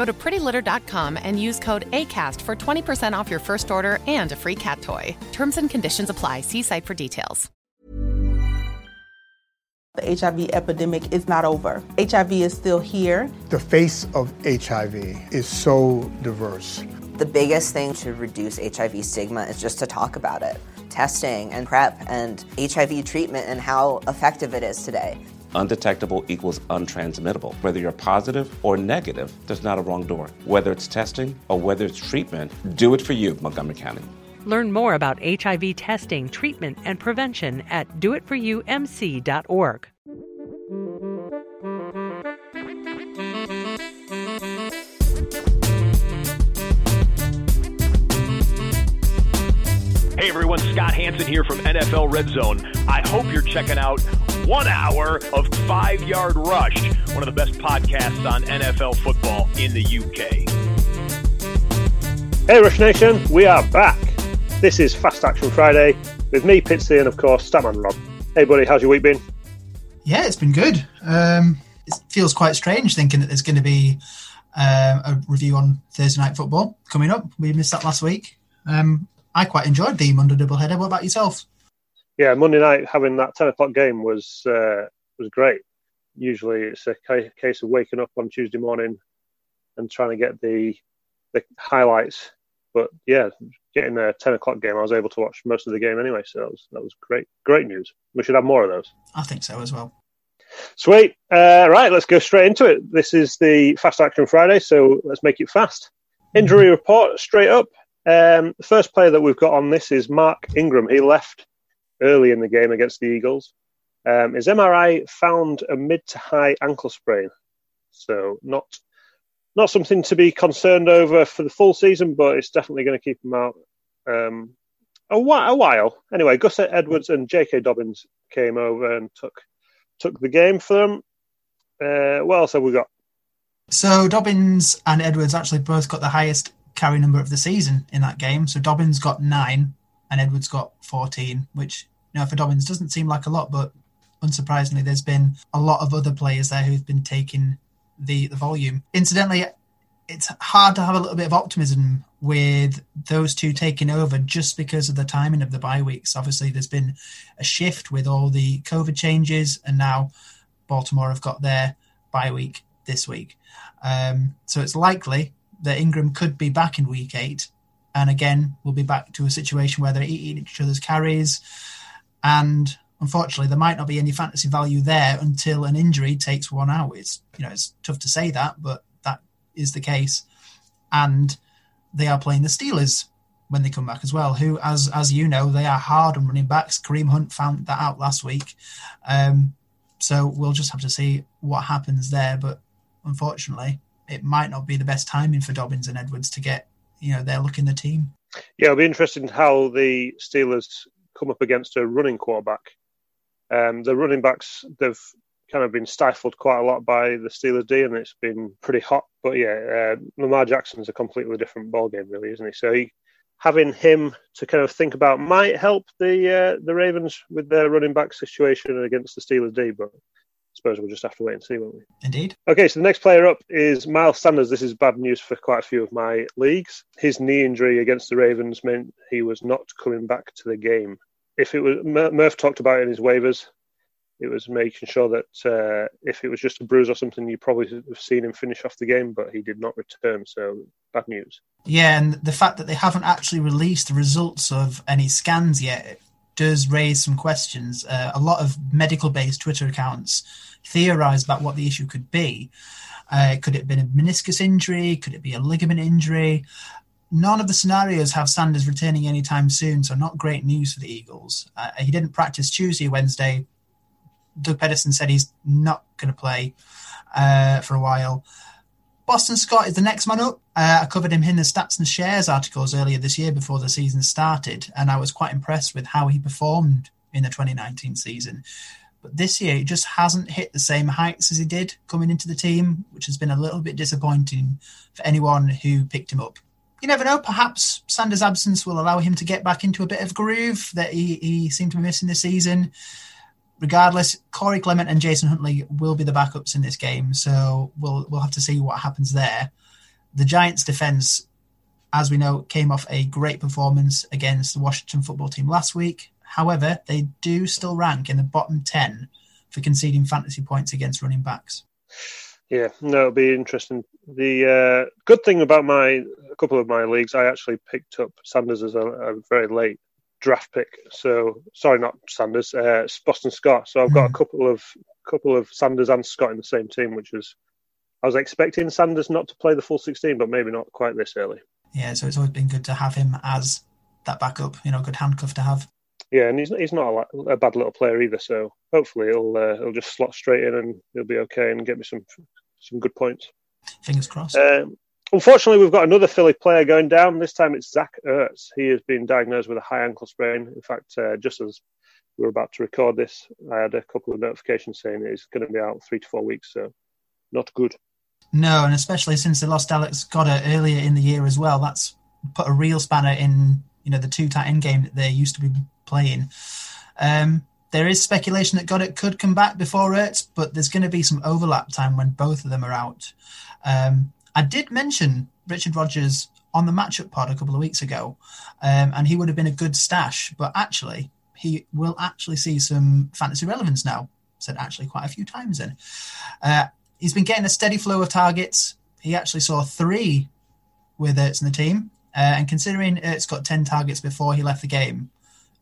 Go to prettylitter.com and use code ACAST for 20% off your first order and a free cat toy. Terms and conditions apply. See site for details. The HIV epidemic is not over. HIV is still here. The face of HIV is so diverse. The biggest thing to reduce HIV stigma is just to talk about it. Testing and PrEP and HIV treatment and how effective it is today. Undetectable equals untransmittable. Whether you're positive or negative, there's not a wrong door. Whether it's testing or whether it's treatment, do it for you, Montgomery County. Learn more about HIV testing, treatment, and prevention at doitforyoumc.org. Hey everyone, Scott Hanson here from NFL Red Zone. I hope you're checking out one hour of Five Yard Rush, one of the best podcasts on NFL football in the UK. Hey Rush Nation, we are back. This is Fast Action Friday with me, Pitsy, and of course, Statman Rob. Hey buddy, how's your week been? Yeah, it's been good. Um, it feels quite strange thinking that there's going to be uh, a review on Thursday Night Football coming up. We missed that last week. Um, I quite enjoyed the Monday doubleheader. What about yourself? Yeah, Monday night having that ten o'clock game was uh, was great. Usually, it's a case of waking up on Tuesday morning and trying to get the the highlights. But yeah, getting a ten o'clock game, I was able to watch most of the game anyway. So that was that was great, great news. We should have more of those. I think so as well. Sweet. Uh, right, let's go straight into it. This is the Fast Action Friday, so let's make it fast. Injury report straight up. Um, the first player that we've got on this is Mark Ingram. He left early in the game against the Eagles. Um, his MRI found a mid to high ankle sprain, so not not something to be concerned over for the full season, but it's definitely going to keep him out um, a, while, a while. Anyway, Gus Edwards and J.K. Dobbins came over and took took the game for them. Uh, what else have we got? So Dobbins and Edwards actually both got the highest carry number of the season in that game. So Dobbins got nine and Edwards got 14, which, you know, for Dobbins doesn't seem like a lot, but unsurprisingly, there's been a lot of other players there who've been taking the, the volume. Incidentally, it's hard to have a little bit of optimism with those two taking over just because of the timing of the bye weeks. Obviously, there's been a shift with all the COVID changes, and now Baltimore have got their bye week this week. Um, so it's likely that Ingram could be back in week eight. And again, we'll be back to a situation where they're eating each other's carries. And unfortunately, there might not be any fantasy value there until an injury takes one out. It's you know it's tough to say that, but that is the case. And they are playing the Steelers when they come back as well. Who, as as you know, they are hard on running backs. Kareem Hunt found that out last week. Um, so we'll just have to see what happens there. But unfortunately, it might not be the best timing for Dobbins and Edwards to get you know their look in the team. Yeah, it'll be interesting how the Steelers come up against a running quarterback. Um, the running backs they've kind of been stifled quite a lot by the Steelers D, and it's been pretty hot. But yeah, uh, Lamar Jackson's a completely different ballgame, really, isn't he? So he having him to kind of think about might help the uh, the Ravens with their running back situation against the Steelers D. But suppose we'll just have to wait and see, won't we? Indeed. Okay, so the next player up is Miles Sanders. This is bad news for quite a few of my leagues. His knee injury against the Ravens meant he was not coming back to the game. If it was Murph talked about it in his waivers, it was making sure that uh, if it was just a bruise or something, you probably have seen him finish off the game, but he did not return. So bad news. Yeah, and the fact that they haven't actually released the results of any scans yet does raise some questions. Uh, a lot of medical-based Twitter accounts theorize about what the issue could be. Uh, could it have been a meniscus injury? Could it be a ligament injury? None of the scenarios have Sanders returning anytime soon, so not great news for the Eagles. Uh, he didn't practice Tuesday, Wednesday, Doug Pederson said he's not going to play uh, for a while. Boston Scott is the next man up. Uh, I covered him in the stats and shares articles earlier this year before the season started, and I was quite impressed with how he performed in the 2019 season. But this year, he just hasn't hit the same heights as he did coming into the team, which has been a little bit disappointing for anyone who picked him up. You never know, perhaps Sanders' absence will allow him to get back into a bit of groove that he, he seemed to be missing this season regardless, Corey Clement and Jason Huntley will be the backups in this game, so we'll we'll have to see what happens there. The Giants' defense, as we know, came off a great performance against the Washington football team last week. However, they do still rank in the bottom ten for conceding fantasy points against running backs. Yeah, no, it'll be interesting. The uh, good thing about my a couple of my leagues, I actually picked up Sanders as a, a very late draft pick. So sorry, not Sanders, uh, Boston Scott. So I've got mm. a couple of couple of Sanders and Scott in the same team, which is I was expecting Sanders not to play the full sixteen, but maybe not quite this early. Yeah, so it's always been good to have him as that backup. You know, good handcuff to have. Yeah, and he's he's not a, a bad little player either. So hopefully he'll uh, he'll just slot straight in and he'll be okay and get me some some good points. Fingers crossed. Um, Unfortunately, we've got another Philly player going down. This time it's Zach Ertz. He has been diagnosed with a high ankle sprain. In fact, uh, just as we were about to record this, I had a couple of notifications saying he's going to be out three to four weeks. So, not good. No, and especially since they lost Alex Goedert earlier in the year as well. That's put a real spanner in you know the two tight end game that they used to be playing. Um, there is speculation that Goedert could come back before Ertz, but there's going to be some overlap time when both of them are out. Um, I did mention Richard Rodgers on the matchup pod a couple of weeks ago, um, and he would have been a good stash, but actually, he will actually see some fantasy relevance now. Said actually quite a few times in. Uh, he's been getting a steady flow of targets. He actually saw three with Ertz in the team, uh, and considering Ertz got 10 targets before he left the game,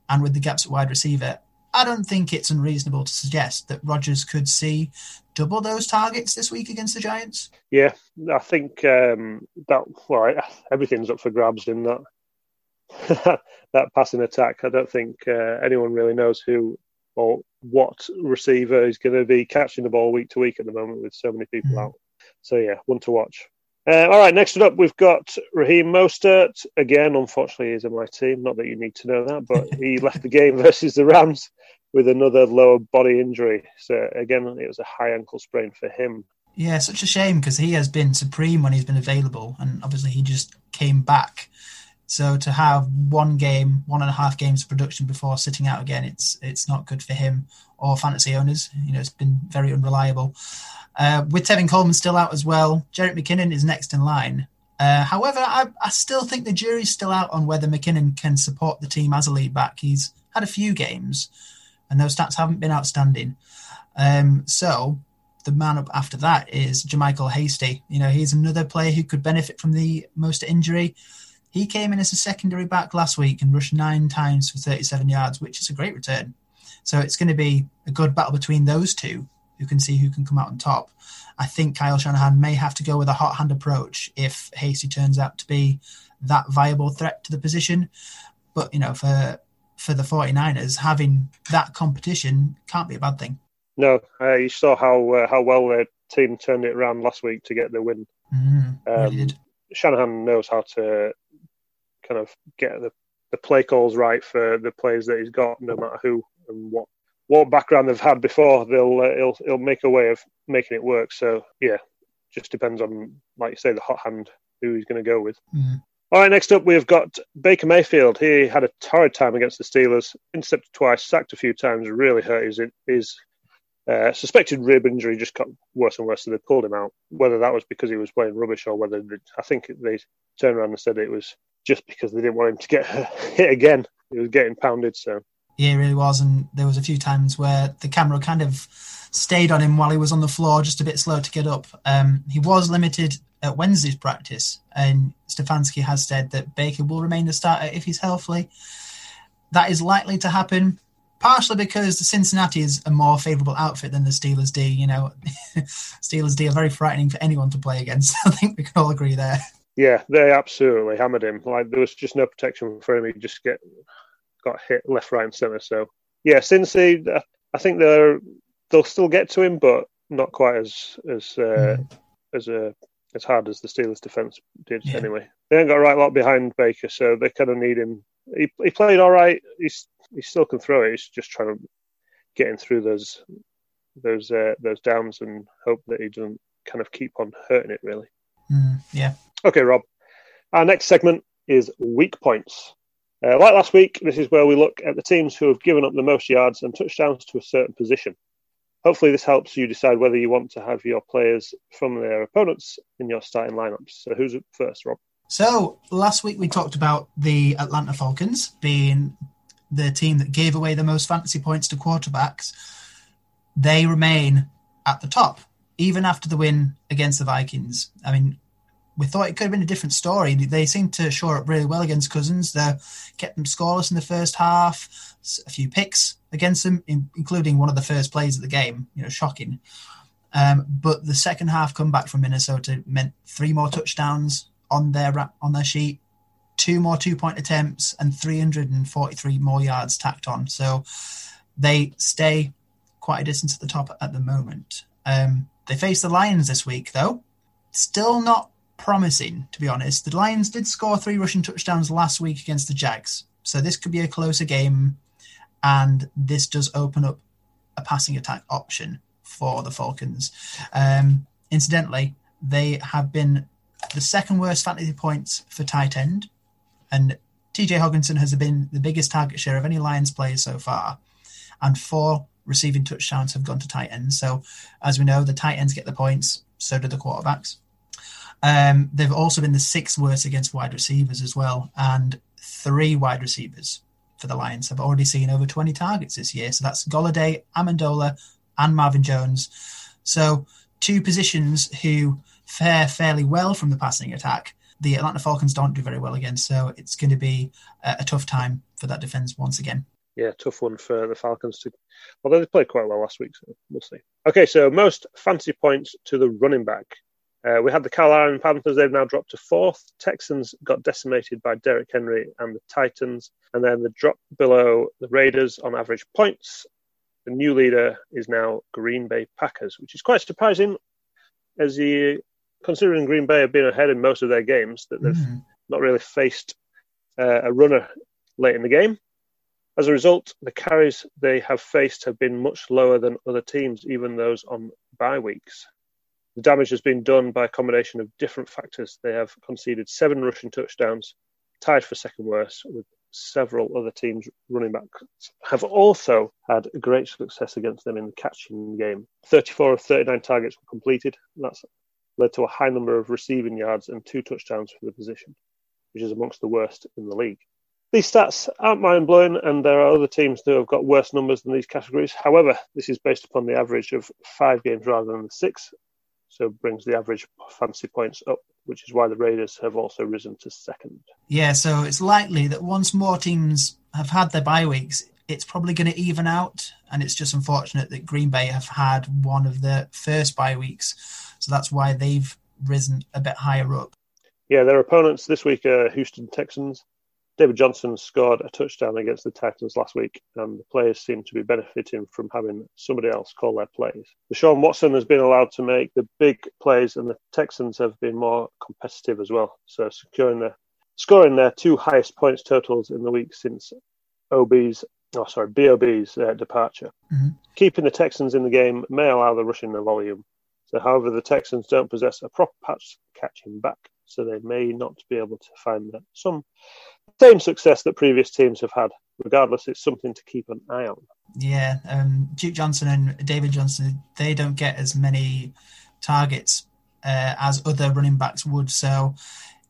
and with the gaps at wide receiver, I don't think it's unreasonable to suggest that Rodgers could see double those targets this week against the Giants. Yeah, I think um, that well, everything's up for grabs in that that passing attack. I don't think uh, anyone really knows who or what receiver is going to be catching the ball week to week at the moment with so many people mm. out. So yeah, one to watch. Uh, all right, next up, we've got Raheem Mostert. Again, unfortunately, he's in my team. Not that you need to know that, but he left the game versus the Rams with another lower body injury. So, again, it was a high ankle sprain for him. Yeah, such a shame because he has been supreme when he's been available. And obviously, he just came back. So, to have one game, one and a half games of production before sitting out again, it's it's not good for him or fantasy owners. You know, it's been very unreliable. Uh, with Tevin Coleman still out as well, Jerick McKinnon is next in line. Uh, however, I, I, still think the jury's still out on whether McKinnon can support the team as a lead back. He's had a few games, and those stats haven't been outstanding. Um, so the man up after that is JaMycal Hasty. You know, he's another player who could benefit from the most injury. He came in as a secondary back last week and rushed nine times for 37 yards, which is a great return. So it's going to be a good battle between those two who can see who can come out on top. I think Kyle Shanahan may have to go with a hot hand approach if Hasty turns out to be that viable threat to the position. But, you know, for for the 49ers, having that competition can't be a bad thing. No, uh, you saw how uh, how well their team turned it around last week to get the win. Mm, um, really Shanahan knows how to kind of get the, the play calls right for the players that he's got, no matter who and what what background they've had before, they'll uh, he'll he'll make a way of making it work. So yeah, just depends on like you say the hot hand who he's going to go with. Mm. All right, next up we've got Baker Mayfield. He had a torrid time against the Steelers, intercepted twice, sacked a few times, really hurt his his uh, suspected rib injury. Just got worse and worse, so they pulled him out. Whether that was because he was playing rubbish or whether I think they turned around and said it was just because they didn't want him to get hit again. He was getting pounded, so yeah, really was. And there was a few times where the camera kind of stayed on him while he was on the floor, just a bit slow to get up. Um, he was limited at Wednesday's practice, and Stefanski has said that Baker will remain the starter if he's healthy. That is likely to happen, partially because the Cincinnati is a more favourable outfit than the Steelers D. You know, Steelers D are very frightening for anyone to play against. I think we can all agree there. Yeah, they absolutely hammered him. Like there was just no protection for him. He just get got hit left, right, and centre. So yeah, Cincy, I think they're they'll still get to him, but not quite as as uh, mm. as a uh, as hard as the Steelers' defense did yeah. anyway. They ain't got a right lot behind Baker, so they kind of need him. He he played all right. He's he still can throw it. He's just trying to get him through those those uh, those downs and hope that he doesn't kind of keep on hurting it. Really. Mm, yeah. Okay, Rob. Our next segment is weak points. Uh, like last week, this is where we look at the teams who have given up the most yards and touchdowns to a certain position. Hopefully, this helps you decide whether you want to have your players from their opponents in your starting lineups. So, who's up first, Rob? So, last week we talked about the Atlanta Falcons being the team that gave away the most fantasy points to quarterbacks. They remain at the top, even after the win against the Vikings. I mean, we thought it could have been a different story. They seemed to shore up really well against Cousins. They kept them scoreless in the first half, a few picks against them, including one of the first plays of the game. You know, shocking. Um, but the second half comeback from Minnesota meant three more touchdowns on their on their sheet, two more two point attempts, and 343 more yards tacked on. So they stay quite a distance at the top at the moment. Um, they face the Lions this week, though. Still not promising, to be honest. The Lions did score three rushing touchdowns last week against the Jags, so this could be a closer game, and this does open up a passing attack option for the Falcons. Um, incidentally, they have been the second worst fantasy points for tight end, and TJ Hockenson has been the biggest target share of any Lions player so far, and four receiving touchdowns have gone to tight ends. So, as we know, the tight ends get the points, so do the quarterbacks. Um, they've also been the sixth worst against wide receivers as well, and three wide receivers for the Lions have already seen over 20 targets this year. So that's Golladay, Amendola, and Marvin Jones. So two positions who fare fairly well from the passing attack. The Atlanta Falcons don't do very well against, so it's going to be a, a tough time for that defense once again. Yeah, tough one for the Falcons to. Although they played quite well last week, so we'll see. Okay, so most fancy points to the running back. Uh, we had the Carolina Panthers, they've now dropped to fourth. Texans got decimated by Derrick Henry and the Titans. And then the drop below the Raiders on average points. The new leader is now Green Bay Packers, which is quite surprising as the considering Green Bay have been ahead in most of their games, that they've mm. not really faced uh, a runner late in the game. As a result, the carries they have faced have been much lower than other teams, even those on bye weeks. The damage has been done by a combination of different factors. They have conceded seven rushing touchdowns, tied for second worst, with several other teams' running backs have also had great success against them in the catching game. 34 of 39 targets were completed. That's led to a high number of receiving yards and two touchdowns for the position, which is amongst the worst in the league. These stats aren't mind blowing, and there are other teams who have got worse numbers than these categories. However, this is based upon the average of five games rather than the six, so brings the average fantasy points up, which is why the Raiders have also risen to second. Yeah, so it's likely that once more teams have had their bye weeks, it's probably going to even out, and it's just unfortunate that Green Bay have had one of the first bye weeks, so that's why they've risen a bit higher up. Yeah, their opponents this week are Houston Texans, David Johnson scored a touchdown against the Titans last week, and the players seem to be benefiting from having somebody else call their plays. The Deshaun Watson has been allowed to make the big plays, and the Texans have been more competitive as well. So securing the scoring their two highest points totals in the week since OB's, oh sorry, BOB's uh, departure. Mm-hmm. Keeping the Texans in the game may allow the rushing the volume. So, however, the Texans don't possess a proper pass catching back. so they may not be able to find some same success that previous teams have had. Regardless, it's something to keep an eye on. Yeah, um, Duke Johnson and David Johnson, they don't get as many targets uh, as other running backs would. So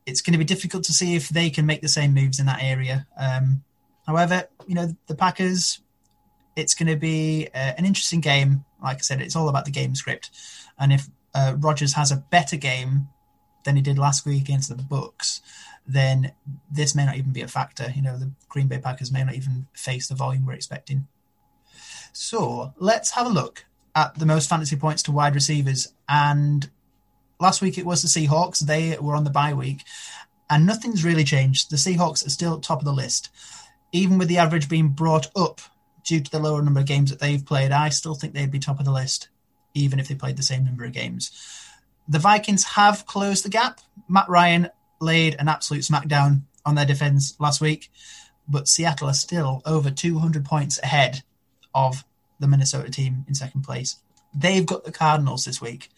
it's going to be difficult to see if they can make the same moves in that area. Um, however, you know, the Packers, it's going to be uh, an interesting game. Like I said, it's all about the game script. And if uh, Rodgers has a better game than he did last week against the Bucs, then this may not even be a factor. You know, the Green Bay Packers may not even face the volume we're expecting. So let's have a look at the most fantasy points to wide receivers. And last week it was the Seahawks. They were on the bye week, and nothing's really changed. The Seahawks are still top of the list. Even with the average being brought up due to the lower number of games that they've played, I still think they'd be top of the list, even if they played the same number of games. The Vikings have closed the gap. Matt Ryan laid an absolute smackdown on their defense last week, but Seattle are still over 200 points ahead of the Minnesota team in second place. They've got the Cardinals this week,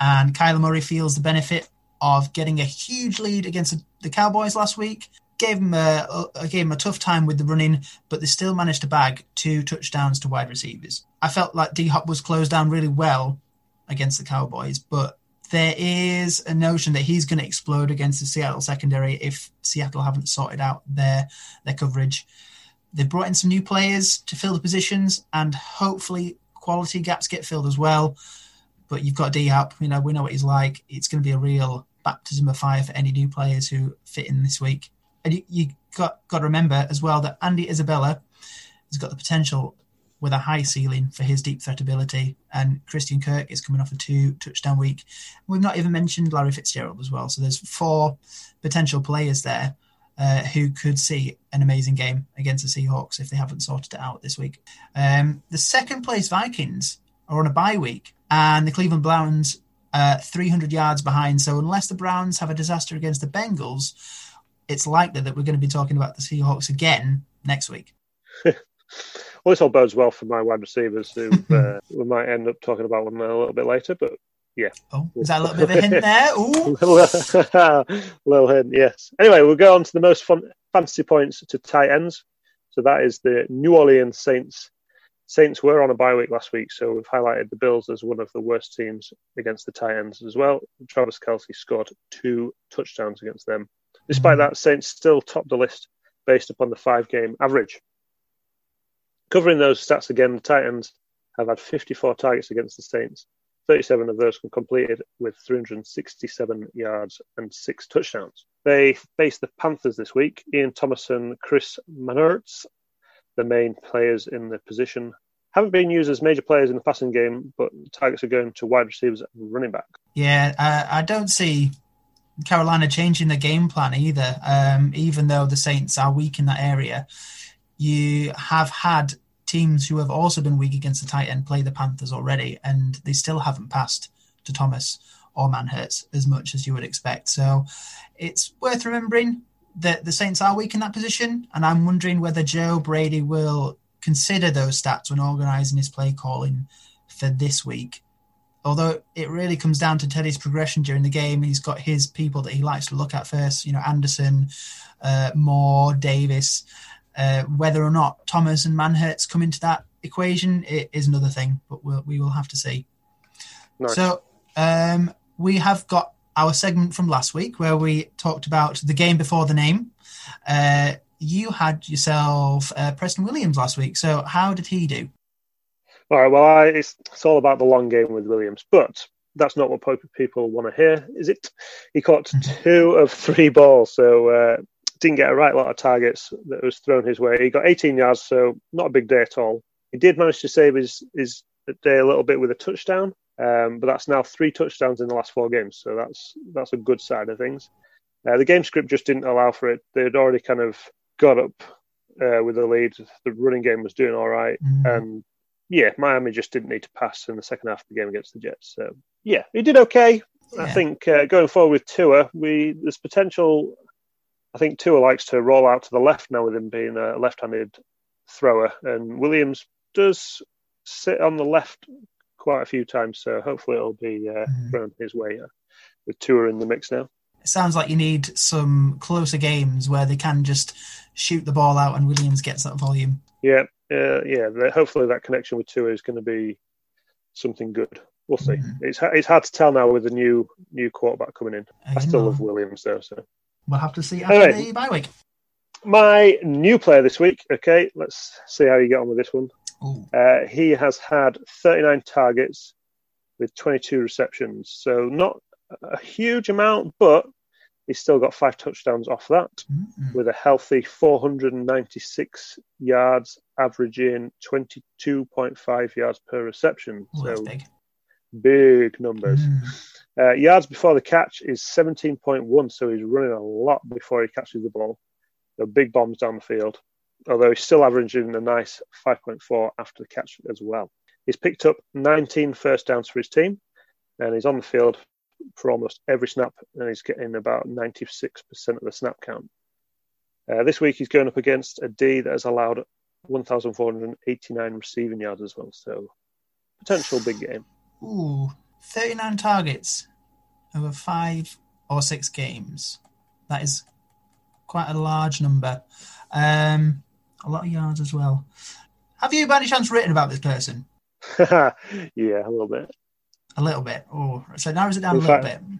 and Kyler Murray feels the benefit of getting a huge lead against the Cowboys last week. Gave him a, gave him a tough time with the running, but they still managed to bag two touchdowns to wide receivers. I felt like D Hop was closed down really well against the Cowboys, but there is a notion that he's going to explode against the Seattle secondary if Seattle haven't sorted out their their coverage. They've brought in some new players to fill the positions, and hopefully quality gaps get filled as well. But you've got D Hop, you know, we know what he's like. It's going to be a real baptism of fire for any new players who fit in this week. And you, you got got to remember as well that Andy Isabella has got the potential with a high ceiling for his deep threat ability. And Christian Kirk is coming off a two touchdown week. We've not even mentioned Larry Fitzgerald as well. So there's four potential players there uh, who could see an amazing game against the Seahawks if they haven't sorted it out this week. Um, the second place Vikings are on a bye week, and the Cleveland Browns uh, 300 yards behind. So unless the Browns have a disaster against the Bengals, it's likely that we're going to be talking about the Seahawks again next week. Well, this all bodes well for my wide receivers, who uh, we might end up talking about them a little bit later. But yeah. Oh, is that a little bit of a hint there? Ooh. little hint, yes. Anyway, we'll go on to the most fun fantasy points to tight ends. So that is the New Orleans Saints. Saints were on a bye week last week, so we've highlighted the Bills as one of the worst teams against the tight ends as well. Travis Kelce scored two touchdowns against them. Despite that, Saints still top the list based upon the five game average. Covering those stats again, the Titans have had 54 targets against the Saints. 37 of those were completed with 367 yards and six touchdowns. They face the Panthers this week. Ian Thomason, Chris Manhertz, the main players in the position, haven't been used as major players in the passing game, but targets are going to wide receivers and running back. Yeah, uh, I don't see Carolina changing the game plan either. Um, even though the Saints are weak in that area, you have had teams who have also been weak against the tight end play the Panthers already, and they still haven't passed to Thomas or Manhertz as much as you would expect. So it's worth remembering that the Saints are weak in that position, and I'm wondering whether Joe Brady will consider those stats when organising his play calling for this week. Although it really comes down to Teddy's progression during the game, he's got his people that he likes to look at first. You know, Anderson, uh, Moore, Davis. Uh, whether or not Thomas and Manhertz come into that equation it is another thing, but we'll, we will have to see. Nice. So um, we have got our segment from last week where we talked about the game before the name. Uh, you had yourself uh, Preston Williams last week. So how did he do? All right. Well, I, it's, it's all about the long game with Williams, but that's not what people want to hear, is it? He caught mm-hmm. two of three balls, so uh, didn't get a right lot of targets that was thrown his way. He got 18 yards, so not a big day at all. He did manage to save his, his day a little bit with a touchdown, um, but that's now three touchdowns in the last four games, so that's that's a good side of things. Uh, the game script just didn't allow for it. They'd already kind of got up uh, with the lead. The running game was doing all right, mm-hmm. and yeah, Miami just didn't need to pass in the second half of the game against the Jets. So yeah, he did okay. Yeah. I think uh, going forward with Tua, we there's potential I think Tua likes to roll out to the left now with him being a left-handed thrower, and Williams does sit on the left quite a few times. So hopefully it'll be uh, mm. thrown his way uh, with Tua in the mix now. It sounds like you need some closer games where they can just shoot the ball out and Williams gets that volume. Yeah, uh, yeah. Hopefully, that connection with Tua is going to be something good. We'll see. Mm. It's it's hard to tell now with the new new quarterback coming in. I, I still know. love Williams though, so we'll have to see after anyway, the bye week. My new player this week. Okay, let's see how you get on with this one. Uh, he has had 39 targets with 22 receptions, so not a huge amount, but he's still got five touchdowns off that mm-hmm. with a healthy 496 yards, averaging 22.5 yards per reception. Ooh, so big. big. numbers. Mm. Uh, yards before the catch is 17.1, so he's running a lot before he catches the ball. The big bombs down the field, although he's still averaging a nice 5.4 after the catch as well. He's picked up 19 first downs for his team, and he's on the field for almost every snap, and he's getting about 96% of the snap count. Uh, this week, he's going up against a D that has allowed 1,489 receiving yards as well. So, potential big game. Ooh, 39 targets over five or six games. That is quite a large number. Um, a lot of yards as well. Have you, by any chance, written about this person? yeah, a little bit. A little bit. Oh, so narrows it down in a little fact, bit.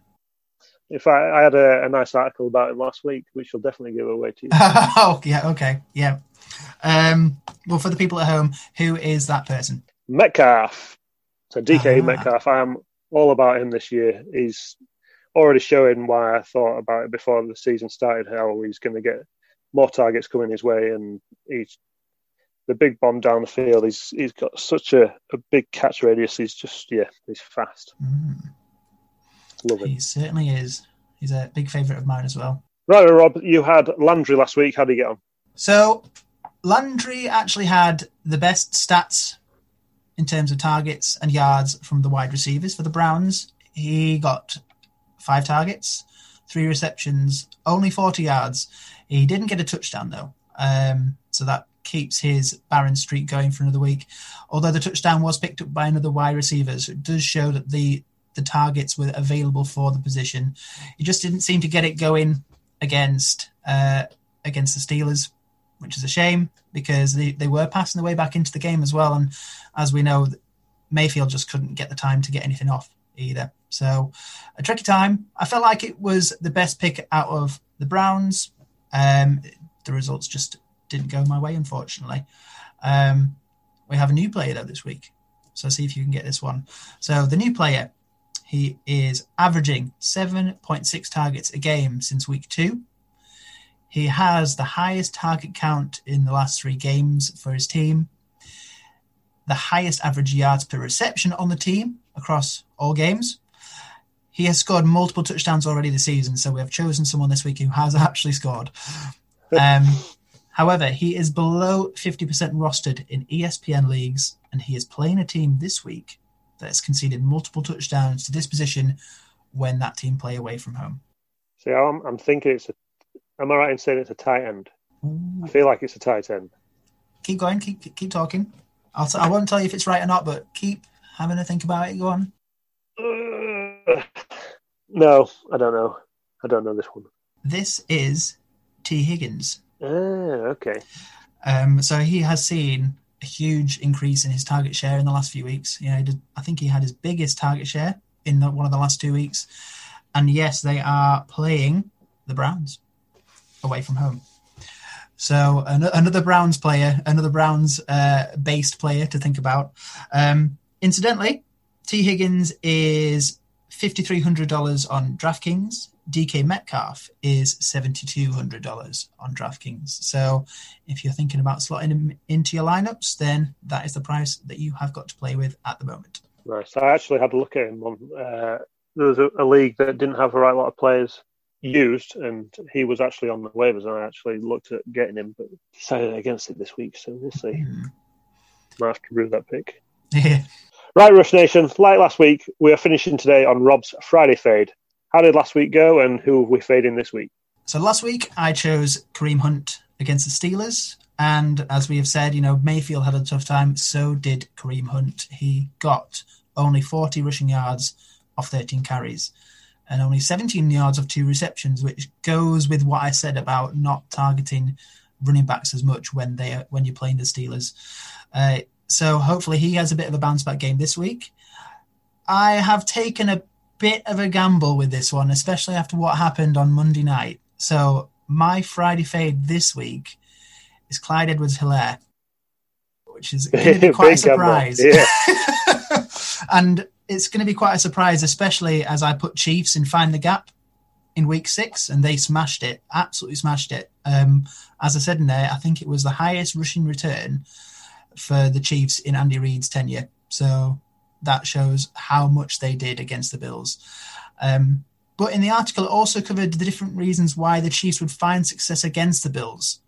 In fact, I had a, a, nice article about him last week, which I'll definitely give away to you. oh, yeah, okay, yeah. Um, well, for the people at home, who is that person? Metcalf. So DK ah. Metcalf. I am all about him this year. He's already showing why I thought about it before the season started. How he's going to get more targets coming his way, and he's the big bomb down the field. He's he's got such a, a big catch radius. He's just yeah, he's fast. Mm. Love him. He certainly is. He's a big favourite of mine as well. Right, Rob, you had Landry last week. How did he get on? So Landry actually had the best stats in terms of targets and yards from the wide receivers for the Browns. He got five targets, three receptions, only 40 yards. He didn't get a touchdown though. Um, so that keeps his barren streak going for another week. Although the touchdown was picked up by another wide receiver, so it does show that the the targets were available for the position. He just didn't seem to get it going against uh, against the Steelers, which is a shame because they, they were passing the way back into the game as well. And as we know, Mayfield just couldn't get the time to get anything off either. So a tricky time. I felt like it was the best pick out of the Browns. Um, the results just didn't go my way, unfortunately. Um, we have a new player though this week, so see if you can get this one. So the new player, he is averaging 7.6 targets a game since week two. He has the highest target count in the last three games for his team, the highest average yards per reception on the team across all games. He has scored multiple touchdowns already this season, so we have chosen someone this week who has actually scored. Um, However, he is below 50% rostered in ESPN leagues, and he is playing a team this week that has conceded multiple touchdowns to this position when that team play away from home. See, I'm, I'm thinking it's a. Am I right in saying it's a tight end? I feel like it's a tight end. Keep going. Keep keep talking. I'll t- I won't tell you if it's right or not, but keep having a think about it. Go on. Uh, no, I don't know. I don't know this one. This is Tee Higgins. Oh, okay. Um, so he has seen a huge increase in his target share in the last few weeks. You know, did, I think he had his biggest target share in the, one of the last two weeks. And yes, they are playing the Browns away from home. So an- another Browns player, another Browns uh, based player to think about. Um, incidentally, Tee Higgins is $5,300 on DraftKings DK Metcalf is $7,200 on DraftKings. So if you're thinking about slotting him into your lineups, then that is the price that you have got to play with at the moment. Nice. I actually had a look at him on. Uh, there was a, a, league that didn't have a right lot of players used, and he was actually on the waivers, and I actually looked at getting him, but decided against it this week. So we'll see. Mm. Might have to rue that pick. Yeah. Right, Rush Nation. Like last week, we are finishing today on Rob's Friday fade. How did last week go, and who have we fading this week? So last week I chose Kareem Hunt against the Steelers, and as we have said, you know Mayfield had a tough time. So did Kareem Hunt. He got only 40 rushing yards off 13 carries. And only 17 yards of two receptions, which goes with what I said about not targeting running backs as much when they when you're playing the Steelers. Uh, so hopefully he has a bit of a bounce back game this week. I have taken a bit of a gamble with this one, especially after what happened on Monday night. So my Friday fade this week is Clyde Edwards Helaire, which is quite a surprise. Yeah. and it's going to be quite a surprise, especially as I put Chiefs in Find the Gap in week six and they smashed it, absolutely smashed it. Um, as I said in there, I think it was the highest rushing return for the Chiefs in Andy Reid's tenure. So that shows how much they did against the Bills. Um, but in the article, it also covered the different reasons why the Chiefs would find success against the Bills,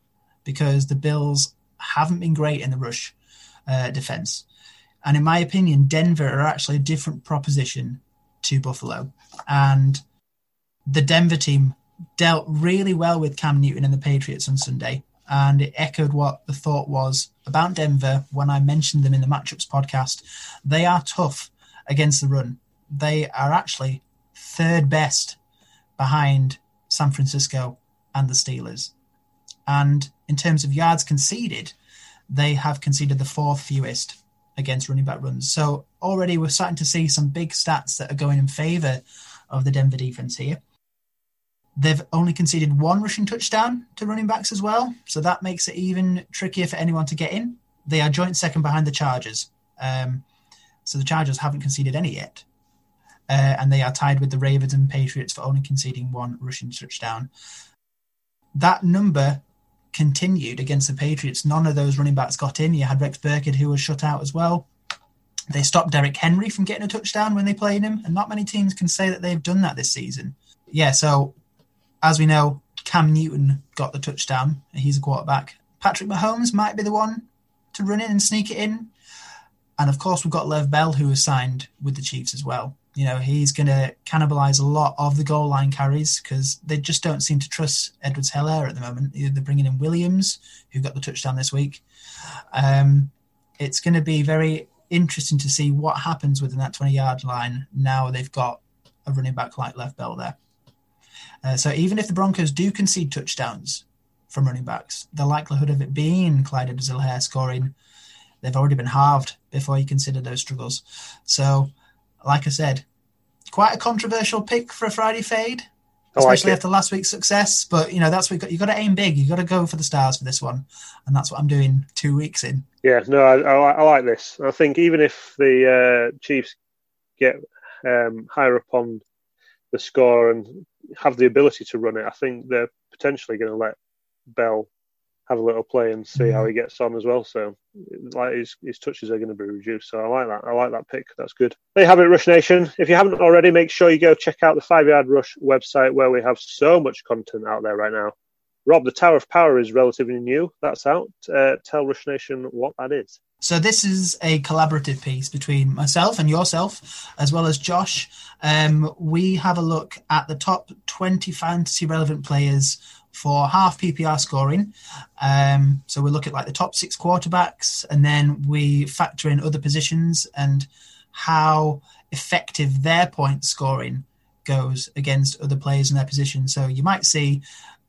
because the Bills haven't been great in the rush uh, defense. And in my opinion, Denver are actually a different proposition to Buffalo. And the Denver team dealt really well with Cam Newton and the Patriots on Sunday. And it echoed what the thought was about Denver when I mentioned them in the matchups podcast. They are tough against the run. They are actually third best behind San Francisco and the Steelers. And in terms of yards conceded, they have conceded the fourth fewest against running back runs. So already we're starting to see some big stats that are going in favor of the Denver defense here. They've only conceded one rushing touchdown to running backs as well, so that makes it even trickier for anyone to get in. They are joint second behind the Chargers, um, so the Chargers haven't conceded any yet, uh, and they are tied with the Ravens and Patriots for only conceding one rushing touchdown. That number continued against the Patriots. None of those running backs got in. You had Rex Burkhead who was shut out as well. They stopped Derrick Henry from getting a touchdown when they played him, and not many teams can say that they've done that this season. Yeah, so as we know, Cam Newton got the touchdown. He's a quarterback. Patrick Mahomes might be the one to run in and sneak it in. And of course, we've got Lev Bell, who has signed with the Chiefs as well. You know, he's going to cannibalize a lot of the goal line carries because they just don't seem to trust Edwards Helaire at the moment. They're bringing in Williams, who got the touchdown this week. Um, it's going to be very interesting to see what happens within that 20 yard line now they've got a running back like left Bell there. Uh, so even if the Broncos do concede touchdowns from running backs, the likelihood of it being Clyde Edwards-Helaire scoring, they've already been halved before you consider those struggles. So, like I said, quite a controversial pick for a Friday fade, especially like after last week's success. But you know that's what you got. To aim big. You got to go for the stars for this one, and that's what I'm doing two weeks in. Yeah, no, I, I, I like this. I think even if the uh, Chiefs get um, higher up on the score and have the ability to run it, I think they're potentially going to let Bell have a little play and see how he gets on as well. So, like his, his touches are going to be reduced. So I like that. I like that pick. That's good. There you have it, Rush Nation. If you haven't already, make sure you go check out the Five Yard Rush website where we have so much content out there right now. Rob, the Tower of Power is relatively new. That's out. Uh, tell Rush Nation what that is. So this is a collaborative piece between myself and yourself, as well as Josh. Um, we have a look at the top 20 fantasy relevant players for half PPR scoring. Um, so we look at like the top six quarterbacks, and then we factor in other positions and how effective their point scoring goes against other players in their position. So you might see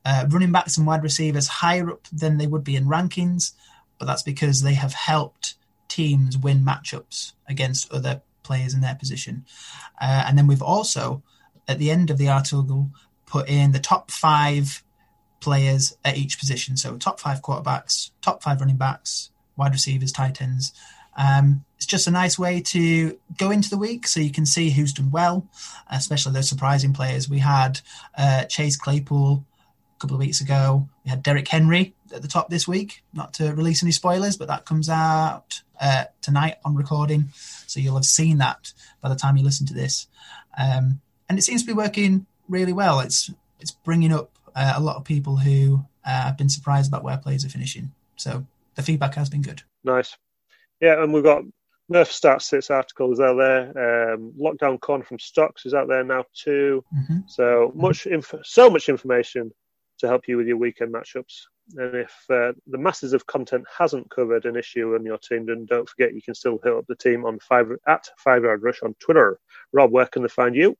uh, running backs and wide receivers higher up than they would be in rankings but that's because they have helped teams win matchups against other players in their position. Uh, and then we've also, at the end of the article, put in the top five players at each position. So top five quarterbacks, top five running backs, wide receivers, tight ends. Um, it's just a nice way to go into the week so you can see who's done well, especially those surprising players. We had uh, Chase Claypool a couple of weeks ago. We had Derrick Henry at the top this week. Not to release any spoilers, but that comes out uh, tonight on recording, so you'll have seen that by the time you listen to this. Um, and it seems to be working really well. It's it's bringing up uh, a lot of people who uh, have been surprised about where players are finishing. So the feedback has been good. Nice. Yeah, and we've got Nerf Stats Six article is out there. Um, Lockdown Corner from Stocks is out there now too. Mm-hmm. So much, inf- so much information to help you with your weekend matchups. And if uh, the masses of content hasn't covered an issue on your team, then don't forget you can still hit up the team on five at Five Yard Rush on Twitter. Rob, where can they find you?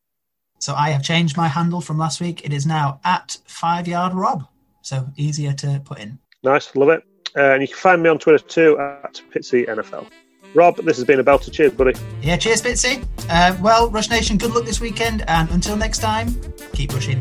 So I have changed my handle from last week. It is now at five yard Rob. So easier to put in. Nice, love it. Uh, and you can find me on Twitter too at Pitsy NFL. Rob, this has been a belter. Cheers, buddy. Yeah, cheers, Pitsy. Uh, well, Rush Nation, good luck this weekend. And until next time, keep rushing.